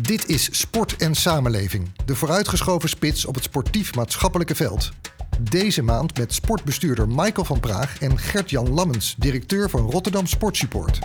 Dit is Sport en Samenleving, de vooruitgeschoven spits op het sportief-maatschappelijke veld. Deze maand met sportbestuurder Michael van Praag en Gert-Jan Lammens, directeur van Rotterdam Sportsupport.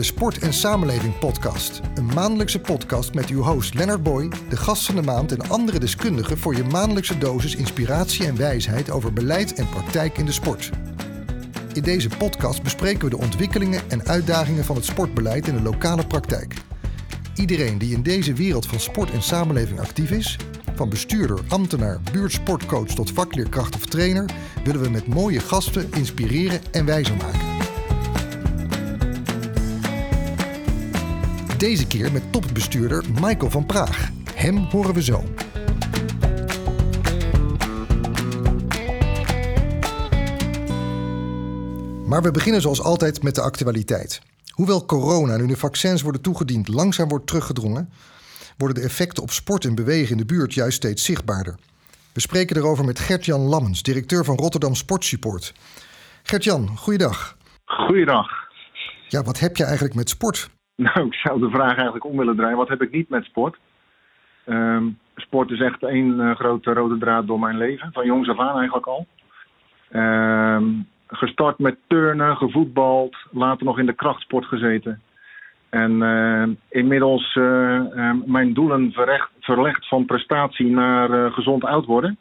De Sport en Samenleving Podcast. Een maandelijkse podcast met uw host Leonard Boy, de gast van de maand en andere deskundigen voor je maandelijkse dosis inspiratie en wijsheid over beleid en praktijk in de sport. In deze podcast bespreken we de ontwikkelingen en uitdagingen van het sportbeleid in de lokale praktijk. Iedereen die in deze wereld van sport en samenleving actief is, van bestuurder, ambtenaar, buurtsportcoach tot vakleerkracht of trainer, willen we met mooie gasten inspireren en wijzer maken. Deze keer met topbestuurder Michael van Praag. Hem horen we zo. Maar we beginnen zoals altijd met de actualiteit. Hoewel corona, nu de vaccins worden toegediend, langzaam wordt teruggedrongen, worden de effecten op sport en bewegen in de buurt juist steeds zichtbaarder. We spreken erover met Gert-Jan Lammens, directeur van Rotterdam Sportsupport. Gert-Jan, goeiedag. Goeiedag. Ja, wat heb je eigenlijk met sport? Nou, ik zou de vraag eigenlijk om willen draaien. Wat heb ik niet met sport? Ehm, sport is echt één uh, grote rode draad door mijn leven. Van jongs af aan eigenlijk al. Ehm, gestart met turnen, gevoetbald. Later nog in de krachtsport gezeten. En uh, inmiddels uh, mijn doelen verlegd van prestatie naar gezond oud worden.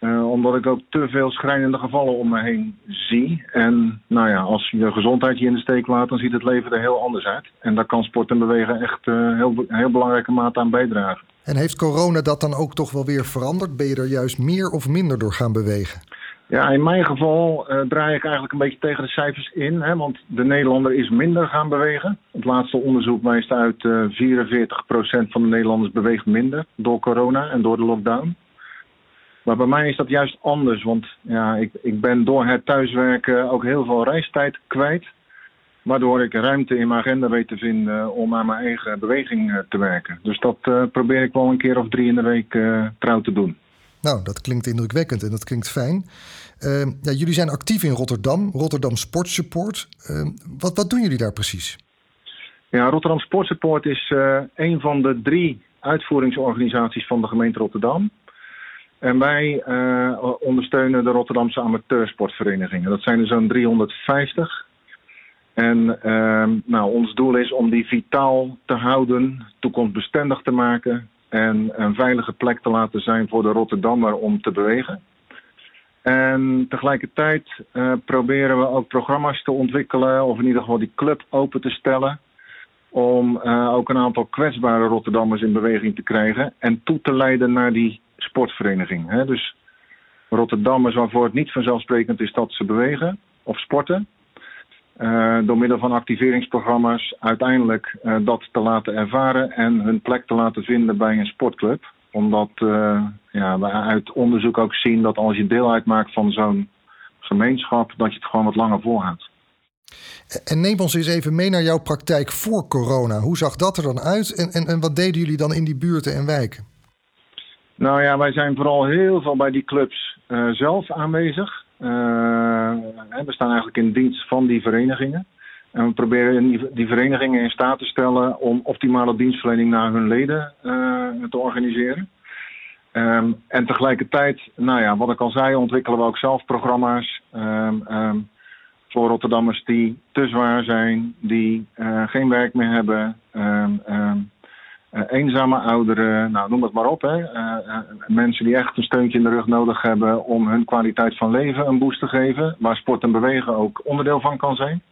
Uh, omdat ik ook te veel schrijnende gevallen om me heen zie. En nou ja, als je gezondheid je in de steek laat, dan ziet het leven er heel anders uit. En daar kan sport en bewegen echt uh, heel, heel belangrijke mate aan bijdragen. En heeft corona dat dan ook toch wel weer veranderd? Ben je er juist meer of minder door gaan bewegen? Ja, in mijn geval uh, draai ik eigenlijk een beetje tegen de cijfers in. Hè, want de Nederlander is minder gaan bewegen. Het laatste onderzoek wijst uit uh, 44% van de Nederlanders beweegt minder door corona en door de lockdown. Maar bij mij is dat juist anders, want ja, ik, ik ben door het thuiswerken ook heel veel reistijd kwijt. Waardoor ik ruimte in mijn agenda weet te vinden om aan mijn eigen beweging te werken. Dus dat uh, probeer ik wel een keer of drie in de week uh, trouw te doen. Nou, dat klinkt indrukwekkend en dat klinkt fijn. Uh, ja, jullie zijn actief in Rotterdam, Rotterdam Sportsupport. wat, wat doen jullie daar precies? Ja, Rotterdam Sportsupport is uh, een van de drie uitvoeringsorganisaties van de gemeente Rotterdam. En wij uh, ondersteunen de Rotterdamse amateursportverenigingen. Dat zijn er zo'n 350. En uh, nou, ons doel is om die vitaal te houden, toekomstbestendig te maken en een veilige plek te laten zijn voor de Rotterdammer om te bewegen. En tegelijkertijd uh, proberen we ook programma's te ontwikkelen, of in ieder geval die club open te stellen. Om uh, ook een aantal kwetsbare Rotterdammers in beweging te krijgen en toe te leiden naar die sportvereniging. Hè? Dus Rotterdammers waarvoor het niet vanzelfsprekend is dat ze bewegen of sporten. Uh, door middel van activeringsprogramma's uiteindelijk uh, dat te laten ervaren en hun plek te laten vinden bij een sportclub. Omdat uh, ja, we uit onderzoek ook zien dat als je deel uitmaakt van zo'n gemeenschap, dat je het gewoon wat langer volhoudt. En neem ons eens even mee naar jouw praktijk voor corona. Hoe zag dat er dan uit en, en wat deden jullie dan in die buurten en wijken? Nou ja, wij zijn vooral heel veel bij die clubs uh, zelf aanwezig. Uh, we staan eigenlijk in dienst van die verenigingen. En we proberen die, verenigingen in staat te stellen om optimale dienstverlening naar hun leden uh, te organiseren. Um, en tegelijkertijd, nou ja, wat ik al zei, ontwikkelen we ook zelf programma's um, um, voor Rotterdammers die te zwaar zijn, die geen werk meer hebben. Uh, eenzame ouderen, nou, noem het maar op. Hè. Uh, uh, mensen die echt een steuntje in de rug nodig hebben om hun kwaliteit van leven een boost te geven. Waar sport en bewegen ook onderdeel van kan zijn.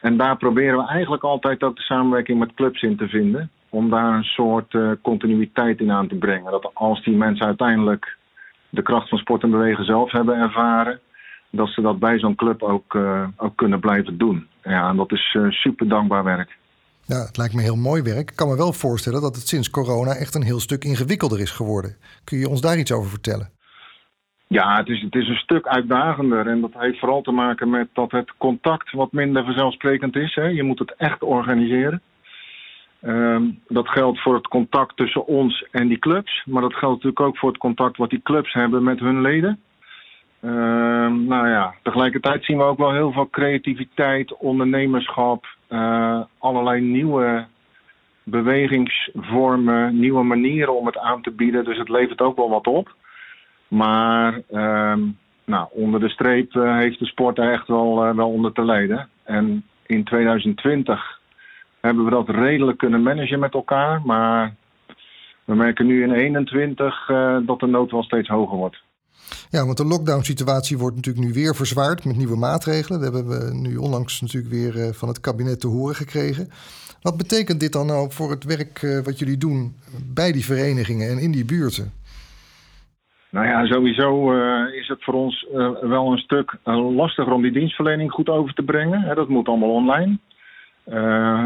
En daar proberen we eigenlijk altijd ook de samenwerking met clubs in te vinden. Om daar een soort continuïteit in aan te brengen. Dat als die mensen uiteindelijk de kracht van sport en bewegen zelf hebben ervaren. Dat ze dat bij zo'n club ook, ook kunnen blijven doen. Ja, en dat is super dankbaar werk. Ja, het lijkt me heel mooi werk. Ik kan me wel voorstellen dat het sinds corona echt een heel stuk ingewikkelder is geworden. Kun je ons daar iets over vertellen? Ja, het is, het is een stuk uitdagender. En dat heeft vooral te maken met dat het contact wat minder vanzelfsprekend is. Hè. Je moet het echt organiseren. Ehm, dat geldt voor het contact tussen ons en die clubs. Maar dat geldt natuurlijk ook voor het contact wat die clubs hebben met hun leden. Ehm, nou ja, tegelijkertijd zien we ook wel heel veel creativiteit, ondernemerschap, uh, allerlei nieuwe bewegingsvormen, nieuwe manieren om het aan te bieden. Dus het levert ook wel wat op. Maar ehm, nou, onder de streep uh, heeft de sport daar echt wel, uh, wel onder te lijden. En in 2020 hebben we dat redelijk kunnen managen met elkaar. Maar we merken nu in 2021 uh, dat de nood wel steeds hoger wordt. Ja, want de lockdown-situatie wordt natuurlijk nu weer verzwaard met nieuwe maatregelen. Dat hebben we nu onlangs natuurlijk weer van het kabinet te horen gekregen. Wat betekent dit dan nou voor het werk uh, wat jullie doen bij die verenigingen en in die buurten? Nou ja, sowieso uh, is het voor ons wel een stuk lastiger om die dienstverlening goed over te brengen. Dat moet allemaal online.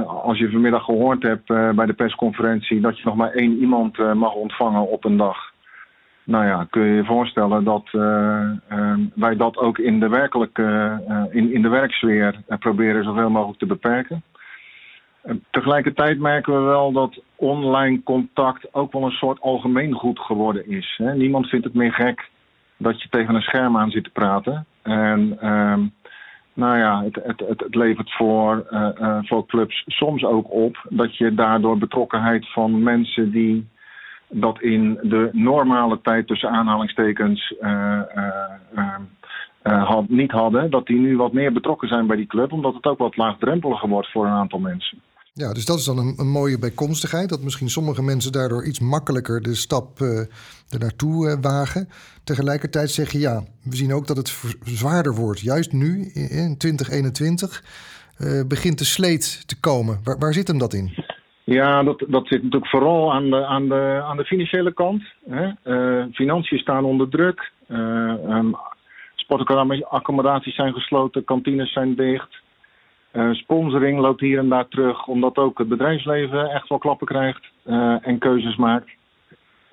als je vanmiddag gehoord hebt bij de persconferentie dat je nog maar één iemand mag ontvangen op een dag. Nou ja, kun je je voorstellen dat wij dat ook in de, werkelijke, in, in de werksfeer proberen zoveel mogelijk te beperken. Tegelijkertijd merken we wel dat online contact ook wel een soort algemeen goed geworden is. Niemand vindt het meer gek dat je tegen een scherm aan zit te praten. En uh, nou ja, het, het, het, het levert voor, voor clubs soms ook op dat je daardoor betrokkenheid van mensen die dat in de normale tijd tussen aanhalingstekens uh, had, niet hadden, dat die nu wat meer betrokken zijn bij die club, omdat het ook wat laagdrempeliger wordt voor een aantal mensen. Ja, dus dat is dan een, een, mooie bijkomstigheid. Dat misschien sommige mensen daardoor iets makkelijker de stap uh, er naartoe uh, wagen. Tegelijkertijd zeg je ja, we zien ook dat het zwaarder wordt. Juist nu, in 2021, uh, eh, begint de sleet te komen. Waar, waar, zit hem dat in? Ja, dat, dat zit natuurlijk vooral aan de, aan de, aan de financiële kant. Hè. financiën staan onder druk. Um, sportaccommodaties zijn gesloten, kantines zijn dicht. Uh, sponsoring loopt hier en daar terug, omdat ook het bedrijfsleven echt wel klappen krijgt uh, en keuzes maakt.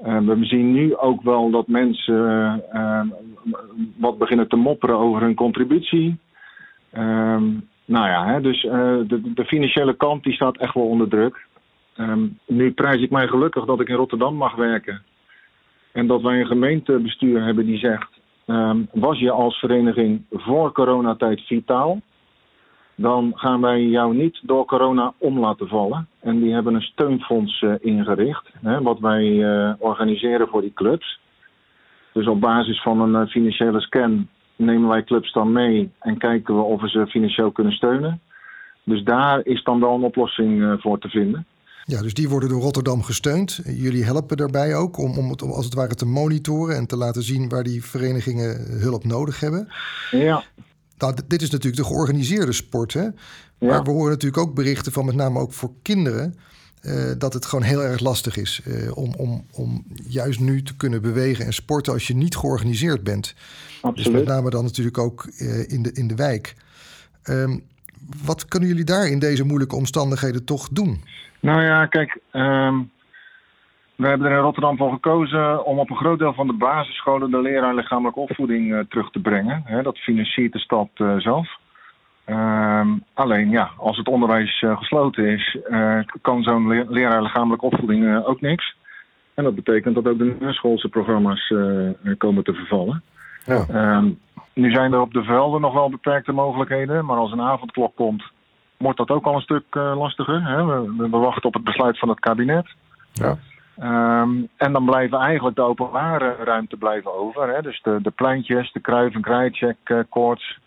Uh, we zien nu ook wel dat mensen wat beginnen te mopperen over hun contributie. Ehm, nou ja, hè, dus de, de, financiële kant die staat echt wel onder druk. Um, nu prijs ik mij gelukkig dat ik in Rotterdam mag werken. En dat wij een gemeentebestuur hebben die zegt: um, was je als vereniging voor coronatijd vitaal? dan gaan wij jou niet door corona om laten vallen. En die hebben een steunfonds uh, ingericht, hè, wat wij uh, organiseren voor die clubs. Dus op basis van een uh, financiële scan nemen wij clubs dan mee en kijken we of we ze financieel kunnen steunen. Dus daar is dan wel een oplossing voor te vinden. Ja, dus die worden door Rotterdam gesteund. Jullie helpen daarbij ook om, om het als het ware te monitoren en te laten zien waar die verenigingen hulp nodig hebben. Ja. Nou, dit is natuurlijk de georganiseerde sport. Hè? Maar we horen natuurlijk ook berichten van met name ook voor kinderen. Uh, dat het gewoon heel erg lastig is uh, om, om, om juist nu te kunnen bewegen en sporten als je niet georganiseerd bent. Absoluut. Dus met name dan natuurlijk ook uh, in, de, in de wijk. Um, wat kunnen jullie daar in deze moeilijke omstandigheden toch doen? Nou ja, kijk, um, we hebben er in Rotterdam voor gekozen om op een groot deel van de basisscholen de leraar lichamelijke opvoeding uh, terug te brengen. Dat financiert de stad uh, zelf. Uh, alleen ja, als het onderwijs uh, gesloten is, kan zo'n le leraar lichamelijke opvoeding ook niks. En dat betekent dat ook de schoolse programma's komen te vervallen. Ja. Ehm, nu zijn er op de velden nog wel beperkte mogelijkheden, maar als een avondklok komt, wordt dat ook al een stuk lastiger. Hè? We, we wachten op het besluit van het kabinet. Ja. Um, en dan blijven eigenlijk de openbare ruimte blijven over. Hè? Dus de, de pleintjes, de kruif- en krijtcheckkoorts.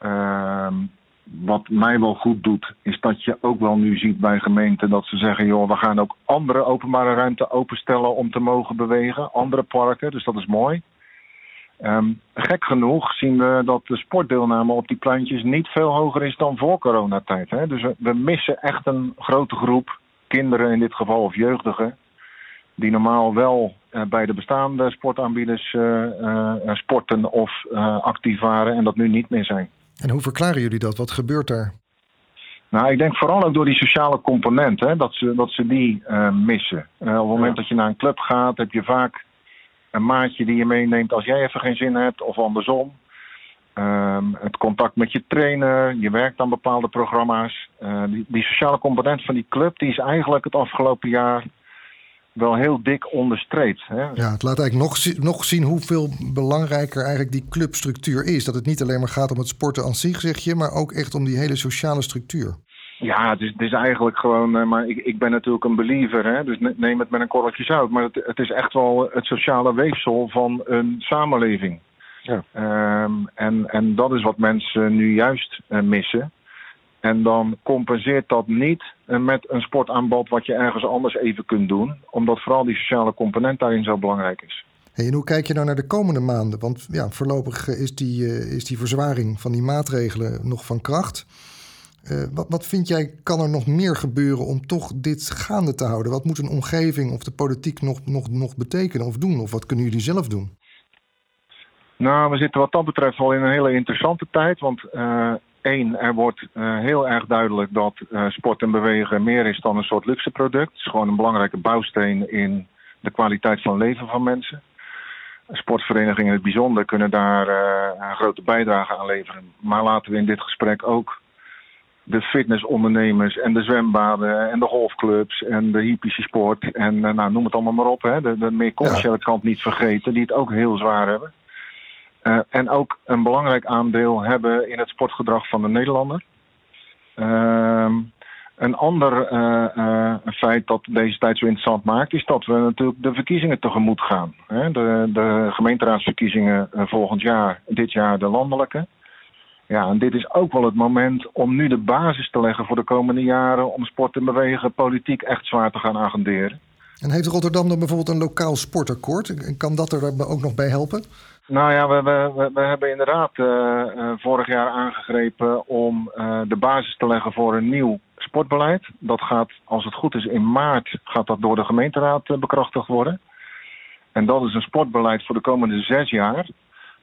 Um, wat mij wel goed doet, is dat je ook wel nu ziet bij gemeenten dat ze zeggen: joh, we gaan ook andere openbare ruimte openstellen om te mogen bewegen. Andere parken, dus dat is mooi. Um, gek genoeg zien we dat de sportdeelname op die pleintjes niet veel hoger is dan voor coronatijd. Hè? Dus we, we missen echt een grote groep kinderen in dit geval, of jeugdigen die normaal wel uh, bij de bestaande sportaanbieders uh, uh, sporten of actief waren en dat nu niet meer zijn. En hoe verklaren jullie dat? Wat gebeurt daar? Nou, ik denk vooral ook door die sociale component, hè, dat, ze, dat ze die missen. op het moment ja. dat je naar een club gaat, heb je vaak een maatje die je meeneemt als jij even geen zin hebt, of andersom. Um, het contact met je trainer, je werkt aan bepaalde programma's. die, die, sociale component van die club die is eigenlijk het afgelopen jaar wel heel dik onderstreept. Hè? Ja, het laat eigenlijk nog, nog zien hoeveel belangrijker eigenlijk die clubstructuur is. Dat het niet alleen maar gaat om het sporten aan zich, zeg je, maar ook echt om die hele sociale structuur. Ja, het is, het is eigenlijk gewoon, uh, maar ik, ik ben natuurlijk een believer, hè, dus neem het met een korreltje zout. Maar het, het is echt wel het sociale weefsel van een samenleving. Ja. Um, en, en dat is wat mensen nu juist uh, missen. En dan compenseert dat niet uh, met een sportaanbod wat je ergens anders even kunt doen. Omdat vooral die sociale component daarin zo belangrijk is. Hey, en hoe kijk je nou naar de komende maanden? Want ja, voorlopig is die, is die verzwaring van die maatregelen nog van kracht. Uh, wat, wat vind jij, kan er nog meer gebeuren om toch dit gaande te houden? Wat moet een omgeving of de politiek nog, nog, nog betekenen of doen? Of wat kunnen jullie zelf doen? Nou, we zitten wat dat betreft al in een hele interessante tijd. Want uh, één, er wordt uh, heel erg duidelijk dat sport en bewegen meer is dan een soort luxe product. Het is gewoon een belangrijke bouwsteen in de kwaliteit van leven van mensen. Sportverenigingen in het bijzonder kunnen daar een grote bijdrage aan leveren. Maar laten we in dit gesprek ook de fitnessondernemers en de zwembaden en de golfclubs en de hippische sport en eh, nou, noem het allemaal maar op. Hè. De, de meer commerciële kant niet vergeten, die het ook heel zwaar hebben. Uh, en ook een belangrijk aandeel hebben in het sportgedrag van de Nederlander. Uh, een ander uh, feit dat deze tijd zo interessant maakt, is dat we natuurlijk de verkiezingen tegemoet gaan. Hè. De, de gemeenteraadsverkiezingen volgend jaar, dit jaar de landelijke. Ja, en dit is ook wel het moment om nu de basis te leggen voor de komende jaren om sport en bewegen politiek echt zwaar te gaan agenderen. En heeft Rotterdam dan bijvoorbeeld een lokaal sportakkoord? En kan dat er ook nog bij helpen? Nou ja, we, we, we hebben inderdaad uh, uh, vorig jaar aangegrepen om uh, de basis te leggen voor een nieuw sportbeleid. Dat gaat, als het goed is, in maart gaat dat door de gemeenteraad bekrachtigd worden. En dat is een sportbeleid voor de komende zes jaar.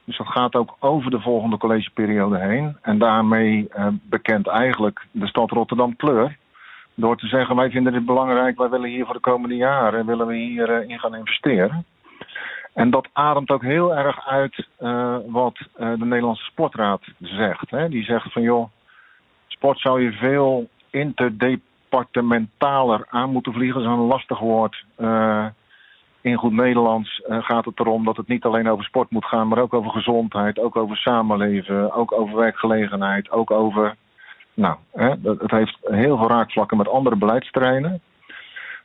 Dus dat gaat ook over de volgende collegeperiode heen. En daarmee uh, bekent eigenlijk de stad Rotterdam kleur. Door te zeggen, wij vinden dit belangrijk, wij willen hier voor de komende jaren willen we hier uh, in gaan investeren. En dat ademt ook heel erg uit uh, wat de Nederlandse Sportraad zegt. Hè. Die zegt van joh, sport zou je veel interdepartementaler aan moeten vliegen. Dat is een lastig woord in goed Nederlands uh, gaat het erom dat het niet alleen over sport moet gaan, maar ook over gezondheid, ook over samenleven, ook over werkgelegenheid, ook over. Nou, hè, het heeft heel veel raakvlakken met andere beleidsterreinen.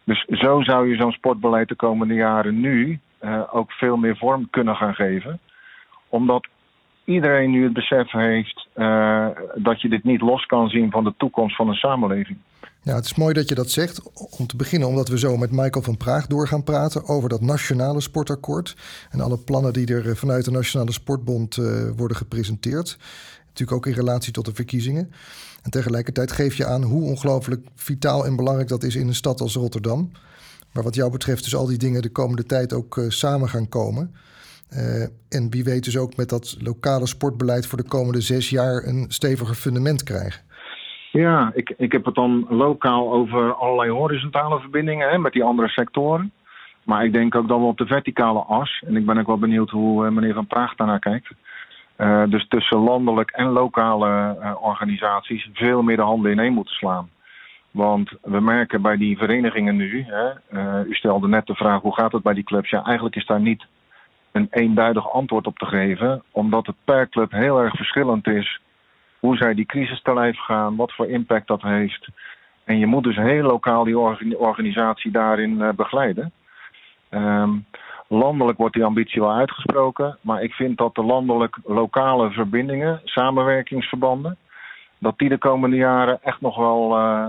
Dus zo zou je zo'n sportbeleid de komende jaren nu uh, ook veel meer vorm kunnen gaan geven. Omdat iedereen nu het besef heeft uh, dat je dit niet los kan zien van de toekomst van een samenleving. Ja, het is mooi dat je dat zegt. Om te beginnen omdat we zo met Michael van Praag door gaan praten over dat nationale sportakkoord. En alle plannen die er eh, vanuit de Nationale Sportbond uh, worden gepresenteerd. Natuurlijk ook in relatie tot de verkiezingen. En tegelijkertijd geef je aan hoe ongelooflijk vitaal en belangrijk dat is in een stad als Rotterdam. Maar wat jou betreft dus al die dingen de komende tijd ook samen gaan komen. Uh, en wie weet dus ook met dat lokale sportbeleid voor de komende zes jaar een steviger fundament krijgen. Ja, ik, ik heb het dan lokaal over allerlei horizontale verbindingen hè, met die andere sectoren. Maar ik denk ook dat we op de verticale as, en ik ben ook wel benieuwd hoe uh, meneer Van Praag daarnaar kijkt. Uh, dus tussen landelijk en lokale organisaties veel meer de handen ineen moeten slaan. Want we merken bij die verenigingen nu, hè, u stelde net de vraag hoe gaat het bij die clubs. Ja, eigenlijk is daar niet een eenduidig antwoord op te geven, omdat het per club heel erg verschillend is hoe zij die crisis te lijf gaan, wat voor impact dat heeft. En je moet dus heel lokaal die organisatie daarin uh, begeleiden. Um, landelijk wordt die ambitie wel uitgesproken, maar ik vind dat de landelijk-lokale verbindingen, samenwerkingsverbanden, dat die de komende jaren echt nog wel uh,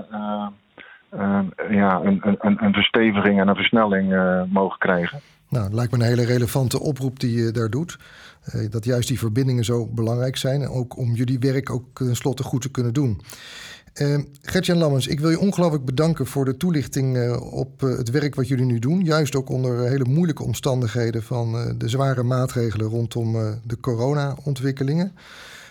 uh, ja, een, een, een versteviging en een versnelling mogen krijgen. Nou, lijkt me een hele relevante oproep die je daar doet. Uh, dat juist die verbindingen zo belangrijk zijn. Ook om jullie werk ook tenslotte goed te kunnen doen. Uh, Gertjan Lammens, ik wil je ongelooflijk bedanken voor de toelichting op het werk wat jullie nu doen. Juist ook onder hele moeilijke omstandigheden van de zware maatregelen rondom de corona-ontwikkelingen.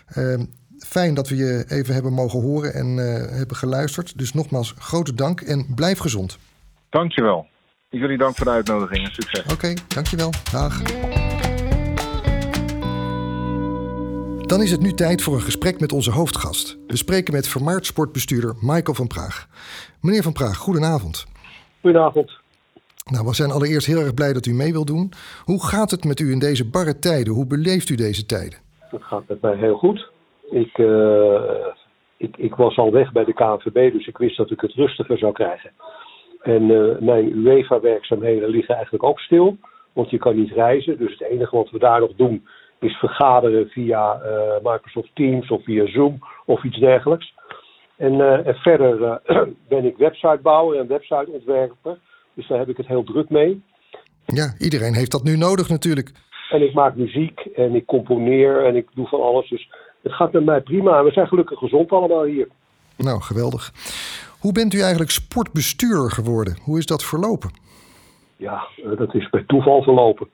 Ehm, fijn dat we je even hebben mogen horen en hebben geluisterd. Dus nogmaals, grote dank en blijf gezond. Dankjewel. Jullie dank voor de uitnodiging en succes. Oké, okay, dankjewel. Dag. Dan is het nu tijd voor een gesprek met onze hoofdgast. We spreken met vermaard sportbestuurder Michael van Praag. Meneer van Praag, goedenavond. Goedenavond. Nou, we zijn allereerst heel erg blij dat u mee wilt doen. Hoe gaat het met u in deze barre tijden? Hoe beleeft u deze tijden? Het gaat met mij heel goed. Ik, uh, ik, ik was al weg bij de KNVB, dus ik wist dat ik het rustiger zou krijgen. En uh, mijn UEFA-werkzaamheden liggen eigenlijk ook stil, want je kan niet reizen. Dus het enige wat we daar nog doen is vergaderen via uh, Microsoft Teams of via Zoom of iets dergelijks. En, en verder ben ik websitebouwer en websiteontwerper. Dus daar heb ik het heel druk mee. Ja, iedereen heeft dat nu nodig natuurlijk. En ik maak muziek en ik componeer en ik doe van alles. Dus het gaat met mij prima. En we zijn gelukkig gezond allemaal hier. Nou, geweldig. Hoe bent u eigenlijk sportbestuurder geworden? Hoe is dat verlopen? Ja, eh, dat is bij toeval verlopen.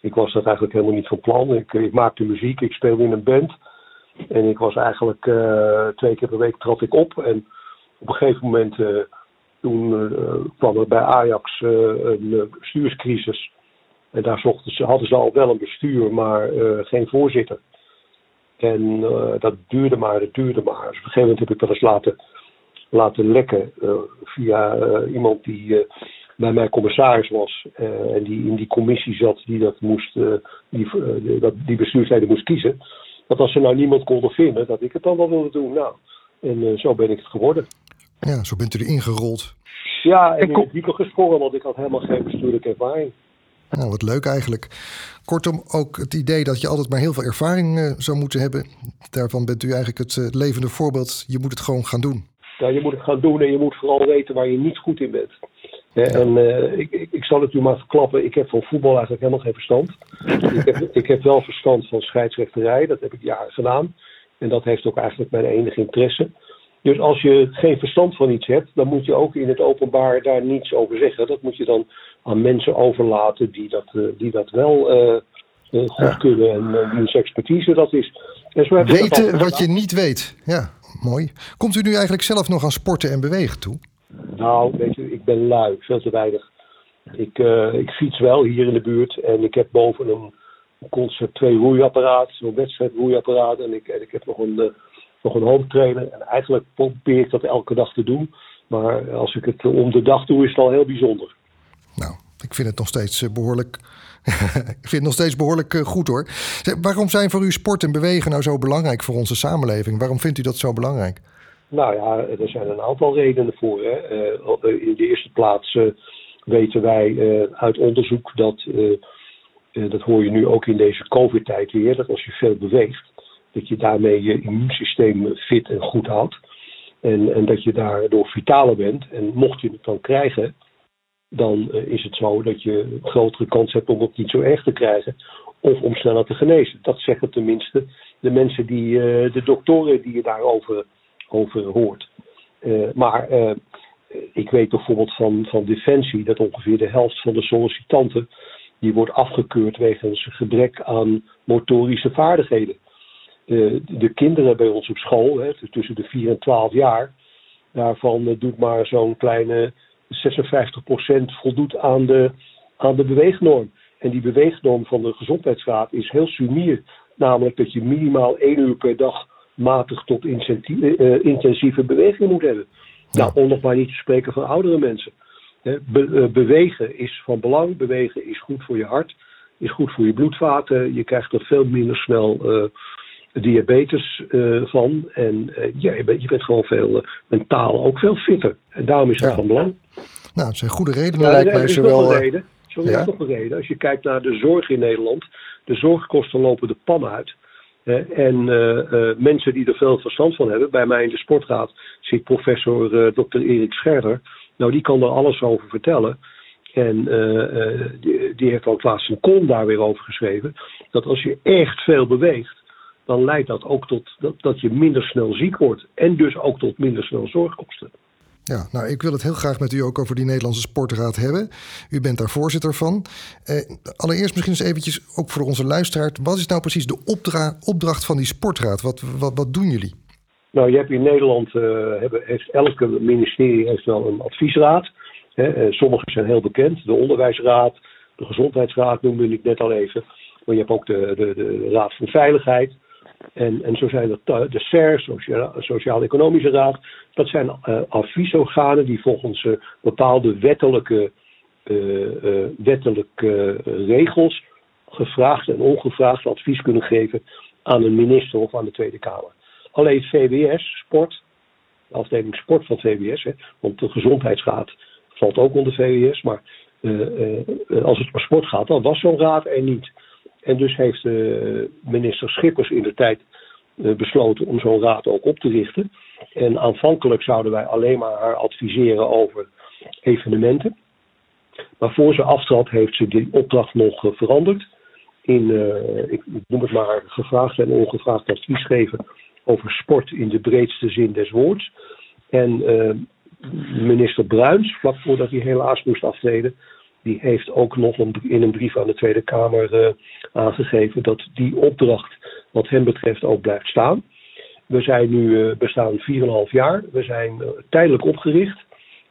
Ik was dat eigenlijk helemaal niet van plan. Ik, ik maakte muziek, ik speelde in een band. En ik was eigenlijk uh, twee keer per week trad ik op. En op een gegeven moment toen kwam er bij Ajax een bestuurscrisis. En daar zochten ze, hadden ze al wel een bestuur, maar geen voorzitter. En dat duurde maar, dat duurde maar. Dus op een gegeven moment heb ik dat eens laten, laten lekken via iemand die bij mij commissaris was. en die in die commissie zat die dat moest, die, dat, die bestuursleden moest kiezen. Dat als ze nou niemand konden vinden, dat ik het dan wel wilde doen. Nou, en zo ben ik het geworden. Ja, zo bent u erin gerold. Ja, en in het diepe gesprongen, want ik had helemaal geen bestuurlijke ervaring. Nou, wat leuk eigenlijk. Kortom, ook het idee dat je altijd maar heel veel ervaring uh, zou moeten hebben. Daarvan bent u eigenlijk het uh, levende voorbeeld. Je moet het gewoon gaan doen. Ja, je moet het gaan doen en je moet vooral weten waar je niet goed in bent. En uh, ik, ik, ik, zal het u maar verklappen, ik heb van voetbal eigenlijk helemaal geen verstand. ik, heb, ik heb wel verstand van scheidsrechterij, dat heb ik jaren gedaan. En dat heeft ook eigenlijk mijn enige interesse. Dus als je geen verstand van iets hebt, dan moet je ook in het openbaar daar niets over zeggen. Dat moet je dan aan mensen overlaten die dat, uh, die dat wel uh, uh, goed ja. kunnen en wiens expertise dat is. En zo Weten wat je niet weet. Ja, mooi. Komt u nu eigenlijk zelf nog aan sporten en bewegen toe? Nou, weet je, ik ben lui, veel te weinig. Ik, ik fiets wel hier in de buurt en ik heb boven een 2 roeiapparaat, zo'n wedstrijd roeiapparaat. En ik, en ik heb nog een nog een home trainer. En eigenlijk probeer ik dat elke dag te doen. Maar als ik het om de dag doe, is het al heel bijzonder. Nou, ik vind het nog steeds behoorlijk. ik vind het nog steeds behoorlijk goed hoor. Waarom zijn voor u sport en bewegen nou zo belangrijk voor onze samenleving? Waarom vindt u dat zo belangrijk? Nou ja, er zijn een aantal redenen voor. Hè. in de eerste plaats weten wij uit onderzoek dat. dat hoor je nu ook in deze COVID-tijd weer. Dat als je veel beweegt, dat je daarmee je immuunsysteem fit en goed houdt. En, en dat je daardoor vitaler bent. En mocht je het dan krijgen, dan uh, is het zo dat je een grotere kans hebt om het niet zo erg te krijgen. Of om sneller te genezen. Dat zeggen tenminste de mensen die, uh, de doktoren die je daarover over hoort. Uh, maar ik weet bijvoorbeeld van, van Defensie dat ongeveer de helft van de sollicitanten die wordt afgekeurd wegens gebrek aan motorische vaardigheden de, de kinderen bij ons op school, tussen de 4 en 12 jaar, daarvan doet maar zo'n kleine 56% voldoet aan de, aan de beweegnorm. En die beweegnorm van de Gezondheidsraad is heel sumier. Namelijk dat je minimaal één uur per dag matig tot uh, intensieve beweging moet hebben. Ja. Nou, om nog maar niet te spreken van oudere mensen. Be uh, bewegen is van belang. Bewegen is goed voor je hart. Is goed voor je bloedvaten. Je krijgt er veel minder snel uh, diabetes uh, van. En uh, ja, je, bent, je bent gewoon veel uh, mentaal ook veel fitter. En daarom is dat ja. van belang. Nou, het zijn goede redenen ja, lijkt mij zowel... Nog een reden. Ja? nog een reden. Als je kijkt naar de zorg in Nederland, de zorgkosten lopen de pan uit. en mensen die er veel verstand van hebben, bij mij in de sportraad zit professor Dr. Erik Scherder. Nou, die kan er alles over vertellen. En die, die, heeft ook laatst een column daar weer over geschreven. Dat als je echt veel beweegt, dan leidt dat ook tot dat, dat je minder snel ziek wordt. En dus ook tot minder snel zorgkosten. Ja, nou, ik wil het heel graag met u ook over die Nederlandse Sportraad hebben. U bent daar voorzitter van. Eh, allereerst misschien eens eventjes, ook voor onze luisteraar... wat is nou precies de opdra opdracht van die sportraad? Wat, wat, wat doen jullie? Nou, je hebt in Nederland, uh, hebben, heeft elke ministerie heeft wel een adviesraad. Hè. Sommige zijn heel bekend. De onderwijsraad, de gezondheidsraad noemde ik net al even. Maar je hebt ook de, de, de Raad van Veiligheid En, en zo zijn de SER, Sociaal-Economische Raad. Dat zijn uh, adviesorganen die volgens uh, bepaalde wettelijke, uh, wettelijke regels gevraagd en ongevraagd advies kunnen geven aan een minister of aan de Tweede Kamer. Alleen VWS, sport, de afdeling sport van VWS, hè, want de gezondheidsraad valt ook onder VWS, maar als het om sport gaat, dan was zo'n raad er niet. En dus heeft minister Schippers in de tijd besloten om zo'n raad ook op te richten. En aanvankelijk zouden wij alleen maar haar adviseren over evenementen. Maar voor ze aftrad heeft ze die opdracht nog veranderd. In, ik noem het maar, gevraagd en ongevraagd advies geven over sport in de breedste zin des woords. En minister Bruins, vlak voordat hij helaas moest aftreden, die heeft ook nog in een brief aan de Tweede Kamer uh, aangegeven dat die opdracht wat hem betreft ook blijft staan. We zijn nu uh, bestaan 4,5 jaar. We zijn uh, tijdelijk opgericht.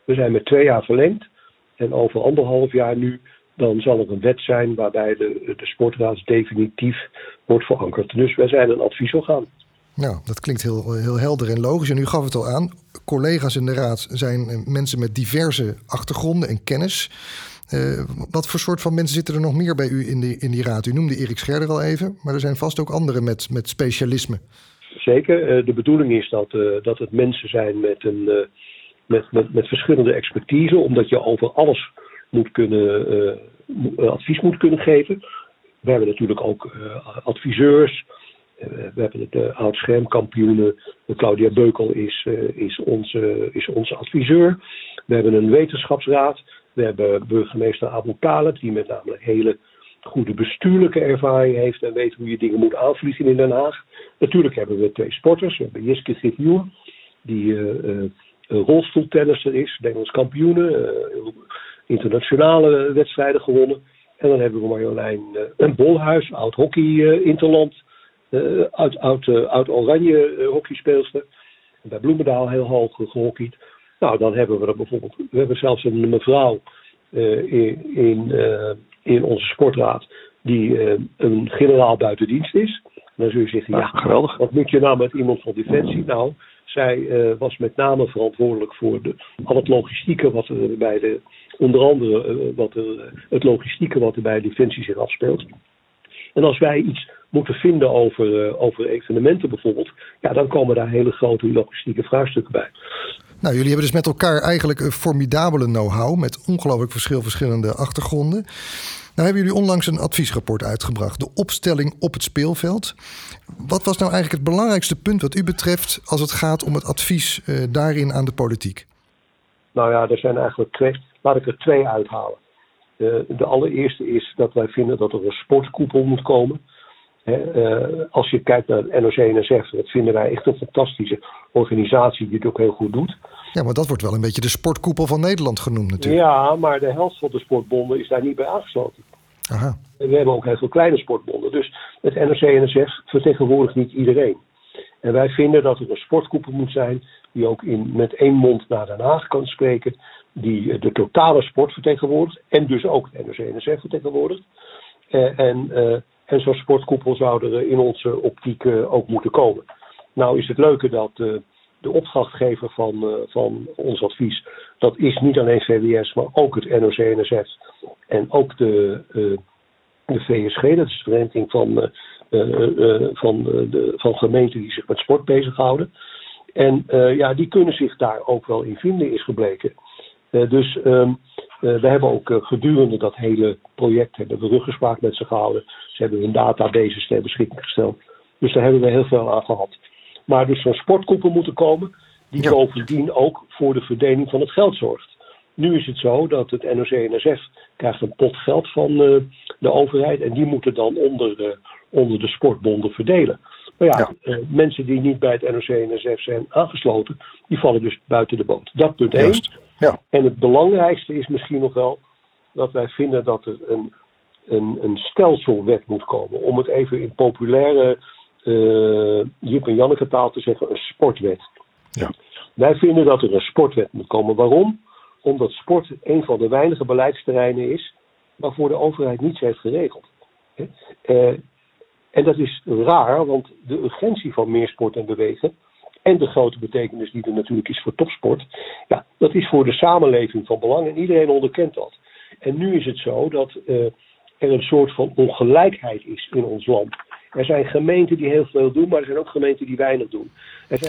We zijn met twee jaar verlengd. En over anderhalf jaar nu, dan zal er een wet zijn waarbij de, de sportraad definitief wordt verankerd. Dus wij zijn een adviesorgaan. Nou, dat klinkt heel, heel helder en logisch. En u gaf het al aan. Collega's in de raad zijn mensen met diverse achtergronden en kennis. Uh, wat voor soort van mensen zitten er nog meer bij u in die, in die raad? U noemde Erik Scherder al even, maar er zijn vast ook anderen met, met specialisme. Zeker. Uh, de bedoeling is dat, uh, dat het mensen zijn met, een, met, met, met verschillende expertise, omdat je over alles moet kunnen, advies moet kunnen geven. We hebben natuurlijk ook adviseurs. we hebben de oud-schermkampioene. Claudia Beukel is, is, onze, is onze adviseur. We hebben een wetenschapsraad. We hebben burgemeester Abu Talib, die met name hele goede bestuurlijke ervaring heeft en weet hoe je dingen moet aanvliegen in Den Haag. Natuurlijk hebben we twee sporters. We hebben Jiske Gifjoer, die uh, rolstoeltennisser is, Nederlands kampioen, uh, internationale wedstrijden gewonnen. En dan hebben we Marjolein uh, Bolhuis, oud hockey interland, uit, uit, uit Oranje hockeyspeelster. En bij Bloemendaal heel hoog gehockeyd. Nou, dan hebben we er bijvoorbeeld. We hebben zelfs een mevrouw uh, in, in, uh, in, onze sportraad die uh, een generaal buiten dienst is. dan zul je zeggen, ja, ja, geweldig. Wat moet je nou met iemand van Defensie? Nou, zij was met name verantwoordelijk voor de, al het logistieke wat er bij de, onder andere wat er, het logistieke wat er bij Defensie zich afspeelt. En als wij iets moeten vinden over, over evenementen bijvoorbeeld, ja, dan komen daar hele grote logistieke vraagstukken bij. Nou, jullie hebben dus met elkaar eigenlijk een formidabele know-how met ongelooflijk verschil verschillende achtergronden. Nou hebben jullie onlangs een adviesrapport uitgebracht, de opstelling op het speelveld. Wat was nou eigenlijk het belangrijkste punt wat u betreft als het gaat om het advies uh, daarin aan de politiek? Nou ja, er zijn eigenlijk twee, laat ik er twee uithalen. De allereerste is dat wij vinden dat er een sportkoepel moet komen. Uh, als je kijkt naar het NOC-NSF, dat vinden wij echt een fantastische organisatie die het ook heel goed doet. Ja, maar dat wordt wel een beetje de sportkoepel van Nederland genoemd natuurlijk. Ja, maar de helft van de sportbonden is daar niet bij aangesloten. Aha. En we hebben ook heel veel kleine sportbonden. Dus het NOC-NSF vertegenwoordigt niet iedereen. En wij vinden dat er een sportkoepel moet zijn die ook in, met één mond naar Den Haag kan spreken. Die de totale sport vertegenwoordigt en dus ook het NOC-NSF vertegenwoordigt. Uh, en... Uh, en zo'n sportkoepel zou er in onze optiek uh, ook moeten komen. Nou is het leuke dat uh, de opdrachtgever van, uh, van ons advies, dat is niet alleen VWS, maar ook het NOC-NSF en ook de, de VSG, dat is de Vereniging van, van, van gemeenten die zich met sport bezighouden. En ja, die kunnen zich daar ook wel in vinden, is gebleken. dus um, we hebben ook gedurende dat hele project hebben we ruggespraak met ze gehouden. Ze hebben hun databases ter beschikking gesteld. Dus daar hebben we heel veel aan gehad. Maar dus zo'n sportkoepel moeten komen, die ja. bovendien ook voor de verdeling van het geld zorgt. Nu is het zo dat het NOC-NSF krijgt een pot geld van uh, de overheid en die moeten dan onder de, onder de sportbonden verdelen. Maar ja, ja. Uh, mensen die niet bij het NOC-NSF zijn aangesloten, die vallen dus buiten de boot. Dat punt één. Ja. En het belangrijkste is misschien nog wel dat wij vinden dat er een een, een stelselwet moet komen. Om het even in populaire uh, Jip en Janneke taal te zeggen, een sportwet. Ja. Wij vinden dat er een sportwet moet komen. Waarom? Omdat sport een van de weinige beleidsterreinen is waarvoor de overheid niets heeft geregeld. Uh, En dat is raar, want de urgentie van meer sport en bewegen en de grote betekenis die er natuurlijk is voor topsport, ja, dat is voor de samenleving van belang en iedereen onderkent dat. En nu is het zo dat uh, er een soort van ongelijkheid is in ons land. Er zijn gemeenten die heel veel doen, maar er zijn ook gemeenten die weinig doen.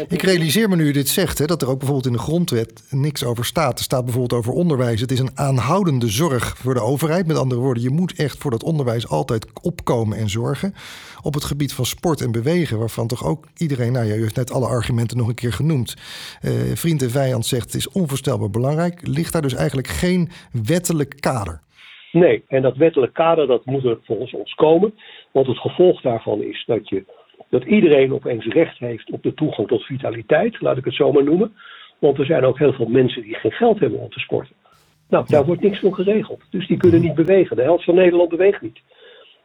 Ik realiseer me nu u dit zegt, hè, dat er ook bijvoorbeeld in de grondwet niks over staat. Er staat bijvoorbeeld over onderwijs. Het is een aanhoudende zorg voor de overheid. Met andere woorden, je moet echt voor dat onderwijs altijd opkomen en zorgen. Op het gebied van sport en bewegen, waarvan toch ook iedereen, nou ja, u heeft net alle argumenten nog een keer genoemd. Uh, vriend en vijand zegt het is onvoorstelbaar belangrijk. Ligt daar dus eigenlijk geen wettelijk kader? Nee, en dat wettelijk kader dat moet er volgens ons komen. Want het gevolg daarvan is dat, je, dat iedereen opeens recht heeft op de toegang tot vitaliteit, laat ik het zo maar noemen. Want er zijn ook heel veel mensen die geen geld hebben om te sporten. Nou, daar wordt niks voor geregeld. Dus die kunnen niet bewegen. De helft van Nederland beweegt niet.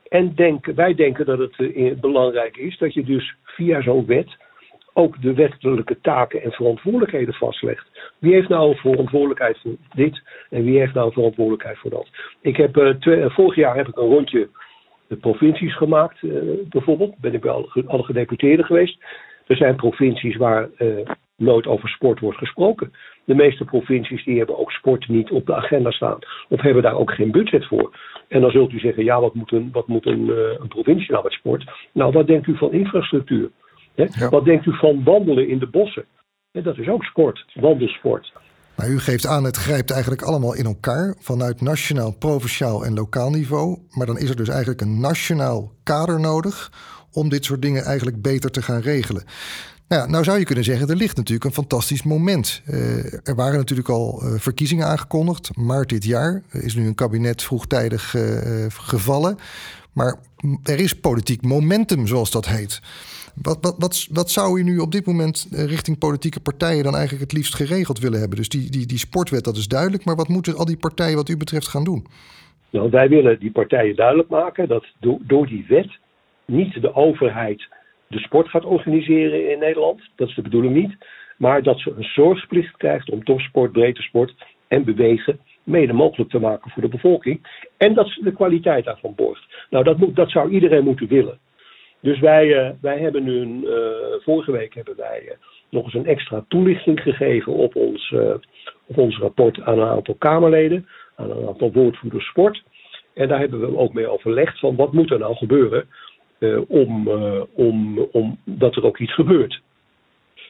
En wij denken dat het uh, belangrijk is dat je dus via zo'n wet ook de wettelijke taken en verantwoordelijkheden vastlegt. Wie heeft nou verantwoordelijkheid voor dit en wie heeft nou verantwoordelijkheid voor dat? Ik heb, uh, twee, vorig jaar heb ik een rondje de provincies gemaakt, uh, bijvoorbeeld. Ben ik bij alle, alle gedeputeerden geweest. Er zijn provincies waar nooit over sport wordt gesproken. De meeste provincies die hebben ook sport niet op de agenda staan. Of hebben daar ook geen budget voor. En dan zult u zeggen, ja, wat moet een, wat moet een, een provincie nou met sport? Nou, wat denkt u van infrastructuur? Wat denkt u van wandelen in de bossen? dat is ook sport, wandelsport. Maar u geeft aan, het grijpt eigenlijk allemaal in elkaar vanuit nationaal, provinciaal en lokaal niveau. Maar dan is er dus eigenlijk een nationaal kader nodig om dit soort dingen eigenlijk beter te gaan regelen. Nou, ja, nou zou je kunnen zeggen, er ligt natuurlijk een fantastisch moment. Uh, er waren natuurlijk al uh, verkiezingen aangekondigd. Maart dit jaar is nu een kabinet vroegtijdig uh, gevallen. Maar er is politiek momentum, zoals dat heet. Wat, wat, wat, zou u nu op dit moment eh, richting politieke partijen dan eigenlijk het liefst geregeld willen hebben? Dus die, die, die sportwet, dat is duidelijk. Maar wat moeten al die partijen wat u betreft gaan doen? Nou, wij willen die partijen duidelijk maken dat do door die wet niet de overheid de sport gaat organiseren in Nederland. Dat is de bedoeling niet. Maar dat ze een zorgplicht krijgt om topsport, breedte sport en bewegen mede mogelijk te maken voor de bevolking. En dat ze de kwaliteit daarvan borgt. Nou, dat, moet, dat zou iedereen moeten willen. Dus wij, uh, wij hebben nu, een, uh, vorige week hebben wij uh, nog eens een extra toelichting gegeven op ons, op ons rapport aan een aantal Kamerleden, aan een aantal woordvoerders sport. En daar hebben we ook mee overlegd van wat moet er nou gebeuren om, om, om dat er ook iets gebeurt.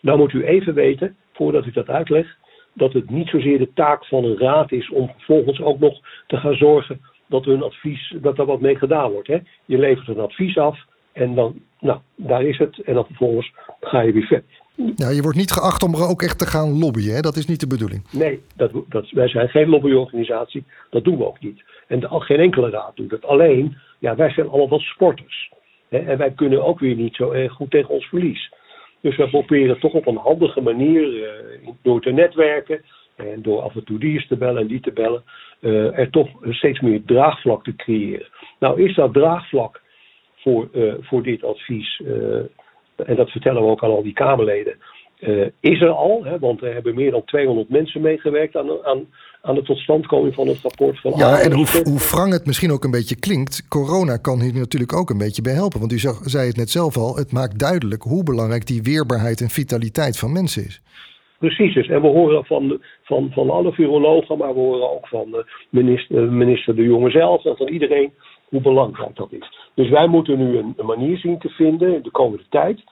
Nou moet u even weten, voordat ik dat uitleg, dat het niet zozeer de taak van een raad is om vervolgens ook nog te gaan zorgen dat hun advies, dat er wat mee gedaan wordt. Hè? Je levert een advies af en dan, nou, daar is het. En dan vervolgens ga je weer verder. Ja, je wordt niet geacht om er ook echt te gaan lobbyen. Hè? Dat is niet de bedoeling. Nee, dat, dat, wij zijn geen lobbyorganisatie. Dat doen we ook niet. En de, geen enkele raad doet het. Alleen, ja, wij zijn allemaal sporters. Hè? En wij kunnen ook weer niet zo erg goed tegen ons verlies. Dus we proberen toch op een handige manier, uh, door te netwerken en door af en toe die te bellen en die te bellen, uh, er toch steeds meer draagvlak te creëren. Nou is dat draagvlak voor, uh, voor dit advies, uh, en dat vertellen we ook aan al die Kamerleden, uh, is er al. Hè, want er hebben meer dan 200 mensen meegewerkt aan, aan, aan de totstandkoming van het rapport van. Ja, en hoe, hoe wrang het misschien ook een beetje klinkt, corona kan hier natuurlijk ook een beetje bij helpen. Want u zei het net zelf al, het maakt duidelijk hoe belangrijk die weerbaarheid en vitaliteit van mensen is. Precies, dus. en we horen van, van, van alle virologen, maar we horen ook van minister, minister De Jonge zelf en van iedereen hoe belangrijk dat is. Dus wij moeten nu een, een manier zien te vinden in de komende tijd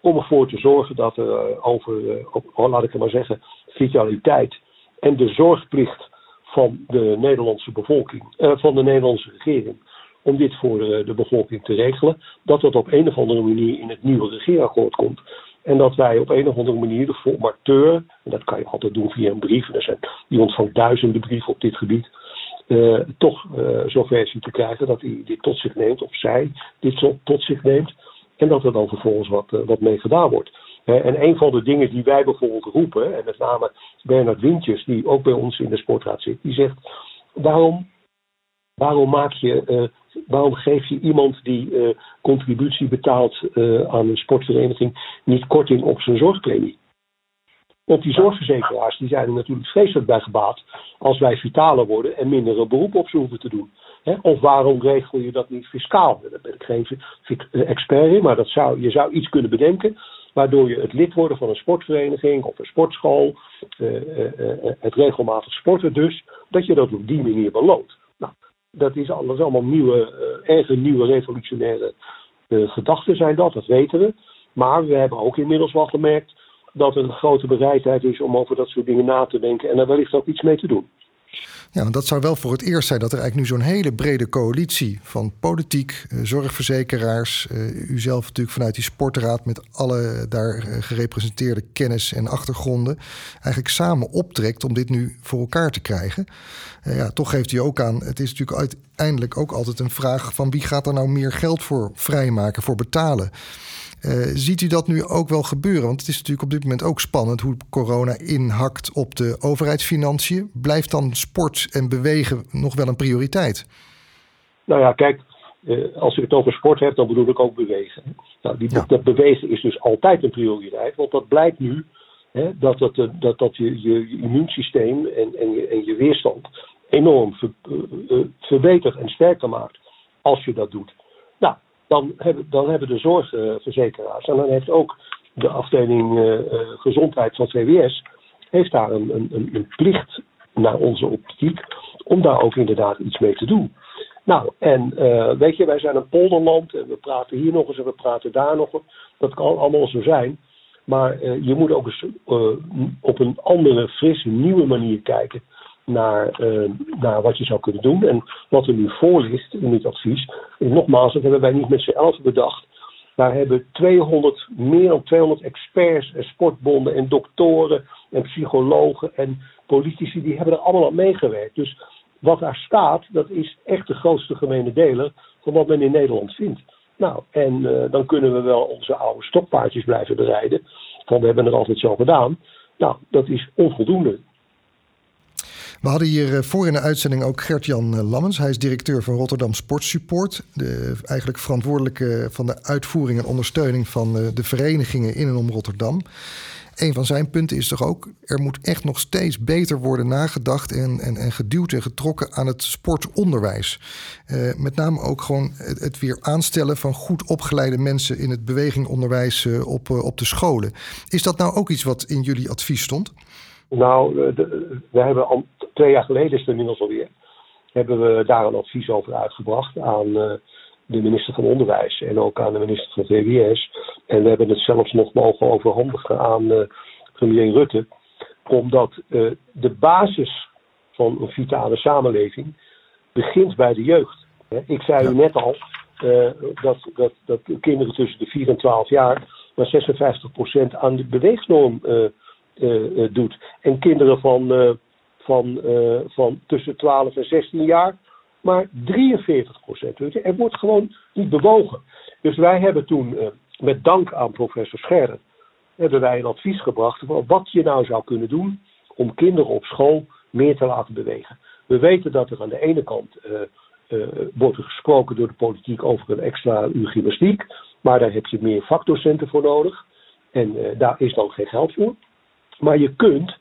om ervoor te zorgen dat er uh, over, uh, laat ik het maar zeggen, vitaliteit en de zorgplicht van de Nederlandse bevolking, uh, van de Nederlandse regering, om dit voor de bevolking te regelen, dat dat op een of andere manier in het nieuwe regeerakkoord komt. En dat wij op een of andere manier de formateur, en dat kan je altijd doen via een brief, er zijn, die ontvangt duizenden brieven op dit gebied, uh, toch uh, zover zien te krijgen dat hij dit tot zich neemt, of zij dit tot zich neemt, en dat er dan vervolgens wat, uh, wat mee gedaan wordt. en een van de dingen die wij bijvoorbeeld roepen, en met name Bernard Wintjes, die ook bij ons in de sportraad zit, die zegt: waarom, waarom, waarom geef je iemand die contributie betaalt aan een sportvereniging niet korting op zijn zorgpremie? Want die zorgverzekeraars die zijn er natuurlijk vreselijk bij gebaat als wij vitaler worden en minder beroep op ze hoeven te doen. Of waarom regel je dat niet fiscaal? Daar ben ik geen expert in, maar dat zou, je zou iets kunnen bedenken waardoor je het lid worden van een sportvereniging of een sportschool, uh, uh, het regelmatig sporten dus, dat je dat op die manier beloont. Nou, dat is, alles allemaal nieuwe, erg nieuwe revolutionaire gedachten zijn dat, dat weten we. Maar we hebben ook inmiddels wel gemerkt dat een grote bereidheid is om over dat soort dingen na te denken en daar wellicht ook iets mee te doen. Ja, dat zou wel voor het eerst zijn dat er eigenlijk nu zo'n hele brede coalitie van politiek, eh, zorgverzekeraars, uh, u zelf natuurlijk vanuit die sportraad met alle daar eh, gerepresenteerde kennis en achtergronden, eigenlijk samen optrekt om dit nu voor elkaar te krijgen. ja, toch geeft u ook aan, het is natuurlijk uiteindelijk ook altijd een vraag van wie gaat er nou meer geld voor vrijmaken, voor betalen. Ziet u dat nu ook wel gebeuren? Want het is natuurlijk op dit moment ook spannend hoe corona inhakt op de overheidsfinanciën. Blijft dan sport en bewegen nog wel een prioriteit? Nou ja, kijk, uh, als ik het over sport heb, dan bedoel ik ook bewegen. Nou, die, ja. Dat bewegen is dus altijd een prioriteit, want dat blijkt nu hè, dat, dat, dat, dat je, je, immuunsysteem en, en, je, en je weerstand enorm ver, uh, verbetert en sterker maakt als je dat doet dan hebben, dan hebben de zorgverzekeraars en dan heeft ook de afdeling uh, gezondheid van VWS heeft daar een, een, een, plicht naar onze optiek om daar ook inderdaad iets mee te doen. Nou, en uh, weet je, wij zijn een polderland en we praten hier nog eens en we praten daar nog eens. Dat kan allemaal zo zijn. Maar uh, je moet ook eens uh, op een andere, frisse, nieuwe manier kijken naar, naar wat je zou kunnen doen. En wat er nu voor ligt in dit advies, is nogmaals, dat hebben wij niet met z'n elf bedacht. Daar hebben 200, meer dan 200 experts en sportbonden en doktoren en psychologen en politici, die hebben er allemaal aan meegewerkt. Dus wat daar staat, dat is echt de grootste gemene deler van wat men in Nederland vindt. Nou, en uh, dan kunnen we wel onze oude stokpaardjes blijven bereiden. Van we hebben het altijd zo gedaan. Nou, dat is onvoldoende. We hadden hier eh, voor in de uitzending ook Gert-Jan eh, Lammens. Hij is directeur van Rotterdam Sportsupport. De, eigenlijk verantwoordelijke van de uitvoering en ondersteuning van de, eh, de verenigingen in en om Rotterdam. Een van zijn punten is toch ook, er moet echt nog steeds beter worden nagedacht en, en, en geduwd en getrokken aan het sportonderwijs. Met name ook gewoon het, weer aanstellen van goed opgeleide mensen in het bewegingonderwijs op, op de scholen. Is dat nou ook iets wat in jullie advies stond? Nou, we hebben al twee jaar geleden is het inmiddels alweer. Hebben we daar een advies over uitgebracht aan uh, de minister van Onderwijs en ook aan de minister van VWS. En we hebben het zelfs nog mogen overhandigen aan uh, premier Rutte. Omdat uh, de basis van een vitale samenleving begint bij de jeugd. Ik zei u net al dat, dat, dat kinderen tussen de 4 en 12 jaar maar 56% aan de beweegnorm uh, doet. En kinderen van, van, van tussen 12 en 16 jaar maar 43 procent. Er wordt gewoon niet bewogen. Dus wij hebben toen, met dank aan professor Scherder, hebben wij een advies gebracht van wat je nou zou kunnen doen om kinderen op school meer te laten bewegen. We weten dat er aan de ene kant uh, wordt er gesproken door de politiek over een extra uur gymnastiek, maar daar heb je meer vakdocenten voor nodig. En daar is dan geen geld voor. Maar je kunt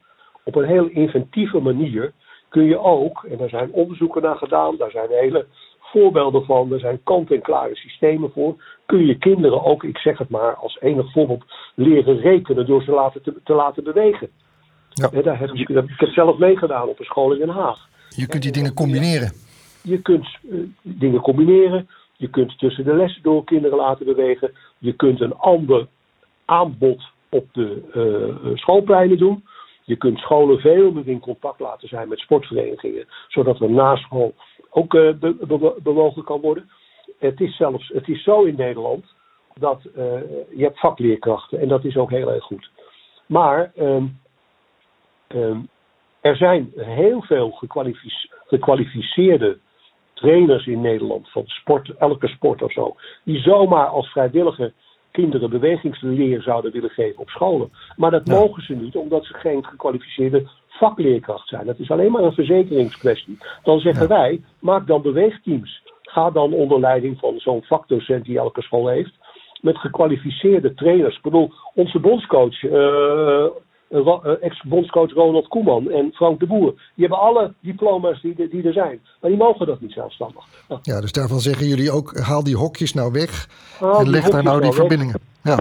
op een heel inventieve manier, kun je ook, en daar zijn onderzoeken naar gedaan, daar zijn hele voorbeelden van, er zijn kant-en-klare systemen voor, kun je kinderen ook, ik zeg het maar als enig voorbeeld, leren rekenen door ze laten te, te laten bewegen. Ja. daar heb ik, ik heb zelf meegedaan op een school in Den Haag. Je kunt die dingen combineren. Je kunt uh, dingen combineren. Je kunt tussen de lessen door kinderen laten bewegen. Je kunt een ander aanbod op de uh, schoolpleinen doen. Je kunt scholen veel meer in contact laten zijn met sportverenigingen, zodat er na school ook be bewogen kan worden. Het is zelfs, het is zo in Nederland dat uh, je hebt vakleerkrachten en dat is ook heel erg goed. Maar um, um, er zijn heel veel gekwalifice gekwalificeerde trainers in Nederland van sport, elke sport of zo, die zomaar als vrijwilliger kinderen bewegingsleer zouden willen geven op scholen. Maar dat mogen ze niet, omdat ze geen gekwalificeerde vakleerkracht zijn. Dat is alleen maar een verzekeringskwestie. Dan zeggen wij, maak dan beweegteams. Ga dan onder leiding van zo'n vakdocent die elke school heeft. Met gekwalificeerde trainers. Ik bedoel, onze bondscoach, uh, ex-bondscoach Ronald Koeman en Frank de Boer. Die hebben alle diploma's die, die er zijn. Maar die mogen dat niet zelfstandig. Ja, dus daarvan zeggen jullie ook, haal die hokjes nou weg en leg daar nou die verbindingen. Ja.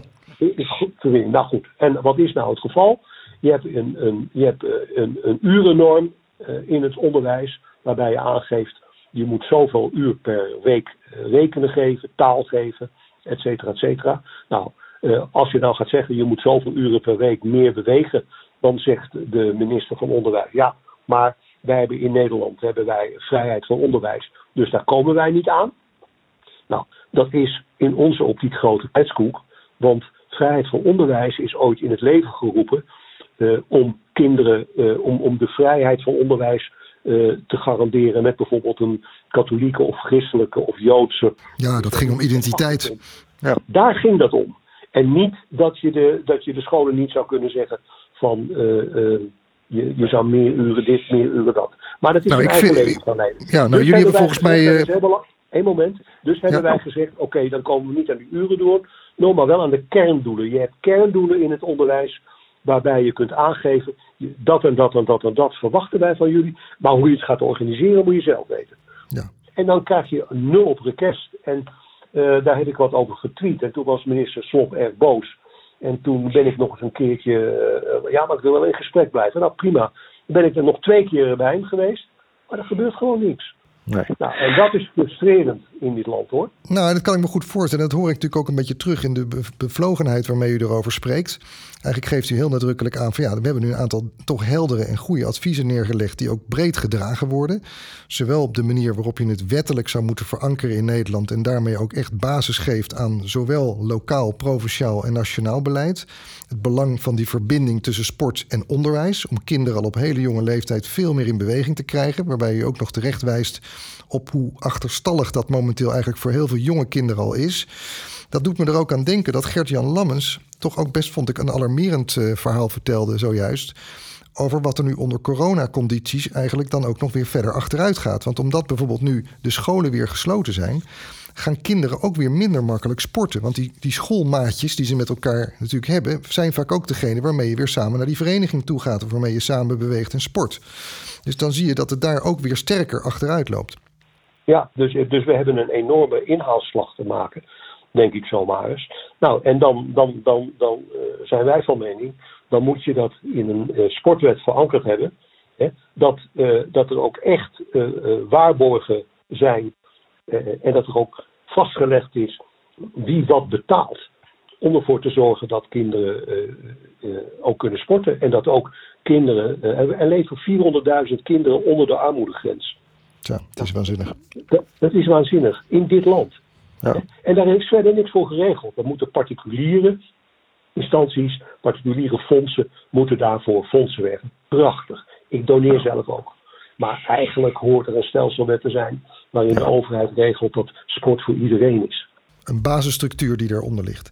Nou goed, en wat is nou het geval? Je hebt een, een, je hebt een, een urennorm in het onderwijs waarbij je aangeeft je moet zoveel uur per week rekenen geven, taal geven, et cetera, et cetera. Nou, uh, als je dan gaat zeggen je moet zoveel uren per week meer bewegen, dan zegt de minister van Onderwijs ja, maar wij hebben in Nederland hebben wij vrijheid van onderwijs, dus daar komen wij niet aan. Nou, dat is in onze optiek grote tijdskoek, want vrijheid van onderwijs is ooit in het leven geroepen uh, om kinderen, uh, om, om de vrijheid van onderwijs te garanderen met bijvoorbeeld een katholieke of christelijke of joodse. Ja, dat ging om identiteit. Ja. Daar ging dat om. En niet dat je de, dat je de scholen niet zou kunnen zeggen van uh, uh, je, je zou meer uren dit, meer uren dat. Maar dat is nou, een eigen vind, leven van Nederland. Ja, nou, dus jullie hebben volgens mij... Eén moment. Dus hebben ja. wij gezegd, oké, okay, dan komen we niet aan die uren door. No, maar wel aan de kerndoelen. Je hebt kerndoelen in het onderwijs waarbij je kunt aangeven, dat en dat en dat en dat verwachten wij van jullie. Maar hoe je het gaat organiseren, moet je zelf weten. Ja. En dan krijg je een nul op request. En uh, daar heb ik wat over getweet. En toen was minister Slop erg boos. En toen ben ik nog eens een keertje. Uh, ja, maar ik wil wel in gesprek blijven. Nou, prima. Ben ik er nog twee keer bij hem geweest. Maar er gebeurt gewoon niks. Nee. Nou, en dat is frustrerend in dit land hoor. Nou, dat kan ik me goed voorstellen. Dat hoor ik natuurlijk ook een beetje terug in de bevlogenheid waarmee u erover spreekt. Eigenlijk geeft u heel nadrukkelijk aan van ja, we hebben nu een aantal toch heldere en goede adviezen neergelegd die ook breed gedragen worden. Zowel op de manier waarop je het wettelijk zou moeten verankeren in Nederland en daarmee ook echt basis geeft aan zowel lokaal, provinciaal en nationaal beleid. Het belang van die verbinding tussen sport en onderwijs om kinderen al op hele jonge leeftijd veel meer in beweging te krijgen, waarbij u ook nog terecht wijst op hoe achterstallig dat momenteel eigenlijk voor heel veel jonge kinderen al is. Dat doet me er ook aan denken dat Gert-Jan Lammens toch ook best, vond ik, een alarmerend uh, verhaal vertelde zojuist. Over wat er nu onder coronacondities eigenlijk dan ook nog weer verder achteruit gaat. Want omdat bijvoorbeeld nu de scholen weer gesloten zijn, gaan kinderen ook weer minder makkelijk sporten. Want die, die schoolmaatjes die ze met elkaar natuurlijk hebben, zijn vaak ook degene waarmee je weer samen naar die vereniging toe gaat. Of waarmee je samen beweegt en sport. Dus dan zie je dat het daar ook weer sterker achteruit loopt. Ja, dus, dus we hebben een enorme inhaalslag te maken, denk ik zomaar eens. Nou, en dan, dan, dan, dan uh, zijn wij van mening, dan moet je dat in een uh, sportwet verankerd hebben. Hè, dat, uh, dat er ook echt waarborgen zijn en dat er ook vastgelegd is wie wat betaalt. Om ervoor te zorgen dat kinderen ook kunnen sporten. En dat ook kinderen. er leven 400.000 kinderen onder de armoedegrens. Ja, het is waanzinnig. Dat, is waanzinnig. In dit land. Ja. En daar is verder niks voor geregeld. Dan moeten particuliere instanties, particuliere fondsen, moeten daarvoor fondsen werven. Prachtig. Ik doneer zelf ook. Maar eigenlijk hoort er een stelselwet te zijn waarin de overheid regelt dat sport voor iedereen is een basisstructuur die eronder ligt.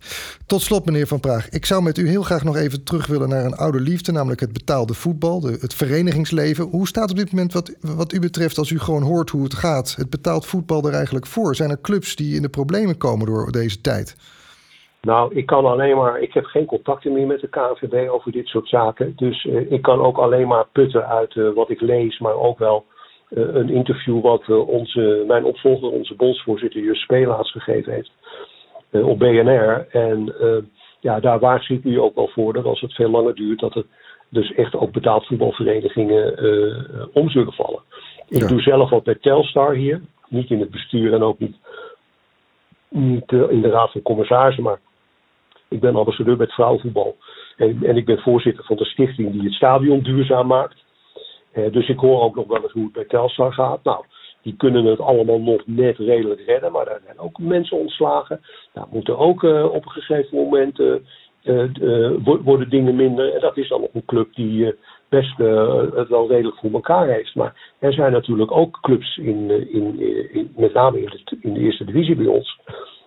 Tot slot, meneer Van Praag, ik zou met u heel graag nog even terug willen naar een oude liefde, namelijk het betaalde voetbal, de, het verenigingsleven. Hoe staat op dit moment wat, wat u betreft, als u gewoon hoort hoe het gaat, het betaald voetbal er eigenlijk voor? Zijn er clubs die in de problemen komen door deze tijd? Nou, ik kan alleen maar. Ik heb geen contacten meer met de KNVB over dit soort zaken. Dus uh, ik kan ook alleen maar putten uit uh, wat ik lees, maar ook wel een interview wat onze, mijn opvolger, onze bondsvoorzitter Jus Spelaars gegeven heeft. Eh, op BNR. En eh, ja, daar waarschuwt u ook wel voor dat als het veel langer duurt, dat er dus echt ook betaald voetbalverenigingen om zullen vallen. Ik doe zelf wat bij Telstar hier. Niet in het bestuur en ook niet, niet in de raad van commissarissen, maar ik ben ambassadeur bij het vrouwenvoetbal. En, en, ik ben voorzitter van de stichting die het stadion duurzaam maakt. Dus ik hoor ook nog wel eens hoe het bij Telstar gaat. Nou, die kunnen het allemaal nog net redelijk redden. Maar daar zijn ook mensen ontslagen. Daar moeten ook uh, op een gegeven moment uh, worden dingen minder. En dat is dan nog een club die best het wel redelijk voor elkaar heeft. Maar er zijn natuurlijk ook clubs, in, in, in met name in de, in de, eerste divisie bij ons,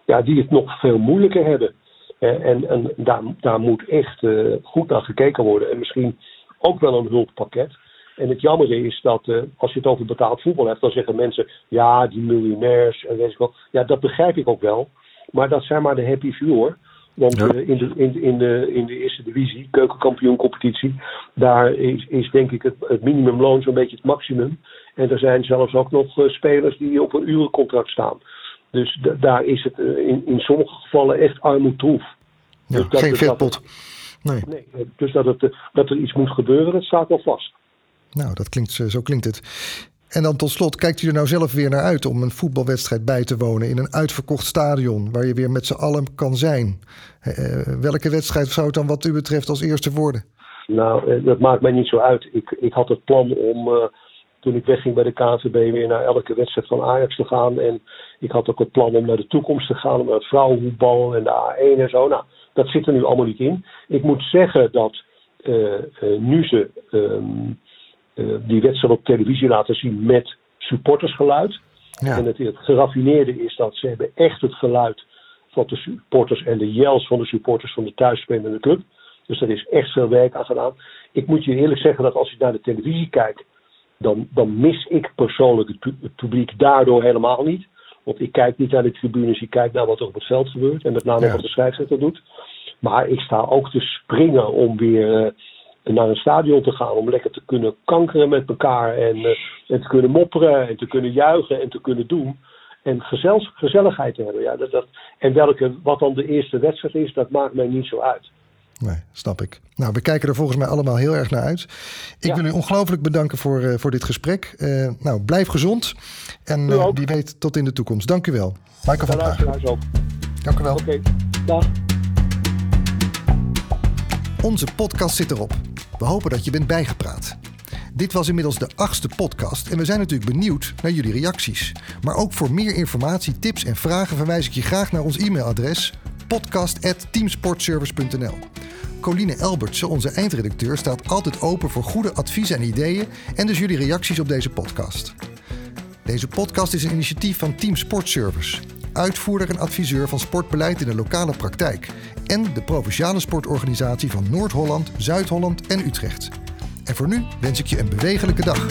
ja, die het nog veel moeilijker hebben. en en daar, daar moet echt goed naar gekeken worden. En misschien ook wel een hulppakket. En het jammer is dat uh, als je het over betaald voetbal hebt, dan zeggen mensen, ja, die miljonairs en weet ik wel. Ja, dat begrijp ik ook wel. Maar dat zijn maar de happy few hoor. Want uh, in, de, in, in, de, in de eerste divisie, keukenkampioencompetitie, daar is, is denk ik het, het minimumloon zo'n beetje het maximum. En er zijn zelfs ook nog uh, spelers die op een urencontract staan. Dus daar is het in, in sommige gevallen echt armoedtroef. Ja, dus geen vetpot. Nee. nee. Dus dat, het, dat er iets moet gebeuren, dat staat wel vast. Nou, dat klinkt, zo klinkt het. En dan tot slot, kijkt u er nou zelf weer naar uit om een voetbalwedstrijd bij te wonen in een uitverkocht stadion waar je weer met z'n allen kan zijn? Uh, welke wedstrijd zou het dan wat u betreft als eerste worden? Nou, eh, dat maakt mij niet zo uit. Ik, ik had het plan om, toen ik wegging bij de KNVB, weer naar elke wedstrijd van Ajax te gaan. En ik had ook het plan om naar de toekomst te gaan, om naar het vrouwenvoetbal en de A1 en zo. Nou, dat zit er nu allemaal niet in. Ik moet zeggen dat nu ze um, eh, die wedstrijd op televisie laten zien met supportersgeluid. Ja. En het, het geraffineerde is dat ze hebben echt het geluid van de supporters en de yells van de supporters van de thuisspelende club. Dus daar is echt veel werk aan gedaan. Ik moet je eerlijk zeggen dat als je naar de televisie kijkt, dan, dan mis ik persoonlijk het, het publiek daardoor helemaal niet. Want ik kijk niet naar de tribunes, ik kijk naar wat er op het veld gebeurt. En met name ja. wat de scheidsrechter doet. Maar ik sta ook te springen om weer uh, naar een stadion te gaan. Om lekker te kunnen kankeren met elkaar. En, uh, en te kunnen mopperen en te kunnen juichen en te kunnen doen. En gezel, gezelligheid te hebben. Ja, dat, dat, en welke, wat dan de eerste wedstrijd is, dat maakt mij niet zo uit. Nee, snap ik. Nou, we kijken er volgens mij allemaal heel erg naar uit. Ik ja. wil u ongelooflijk bedanken voor, uh, voor dit gesprek. Uh, nou, blijf gezond. En uh, wie weet tot in de toekomst. Dank u wel. Michael van Praag. Dank u wel. Oké, okay. dag. Onze podcast zit erop. We hopen dat je bent bijgepraat. Dit was inmiddels de achtste podcast en we zijn natuurlijk benieuwd naar jullie reacties. Maar ook voor meer informatie, tips en vragen verwijs ik je graag naar ons e-mailadres podcast.teamsportservice.nl. Coline Elbertsen, onze eindredacteur, staat altijd open voor goede adviezen en ideeën en dus jullie reacties op deze podcast. Deze podcast is een initiatief van Team Sportservice, uitvoerder en adviseur van sportbeleid in de lokale praktijk en de provinciale sportorganisatie van Noord-Holland, Zuid-Holland en Utrecht. En voor nu wens ik je een bewegelijke dag.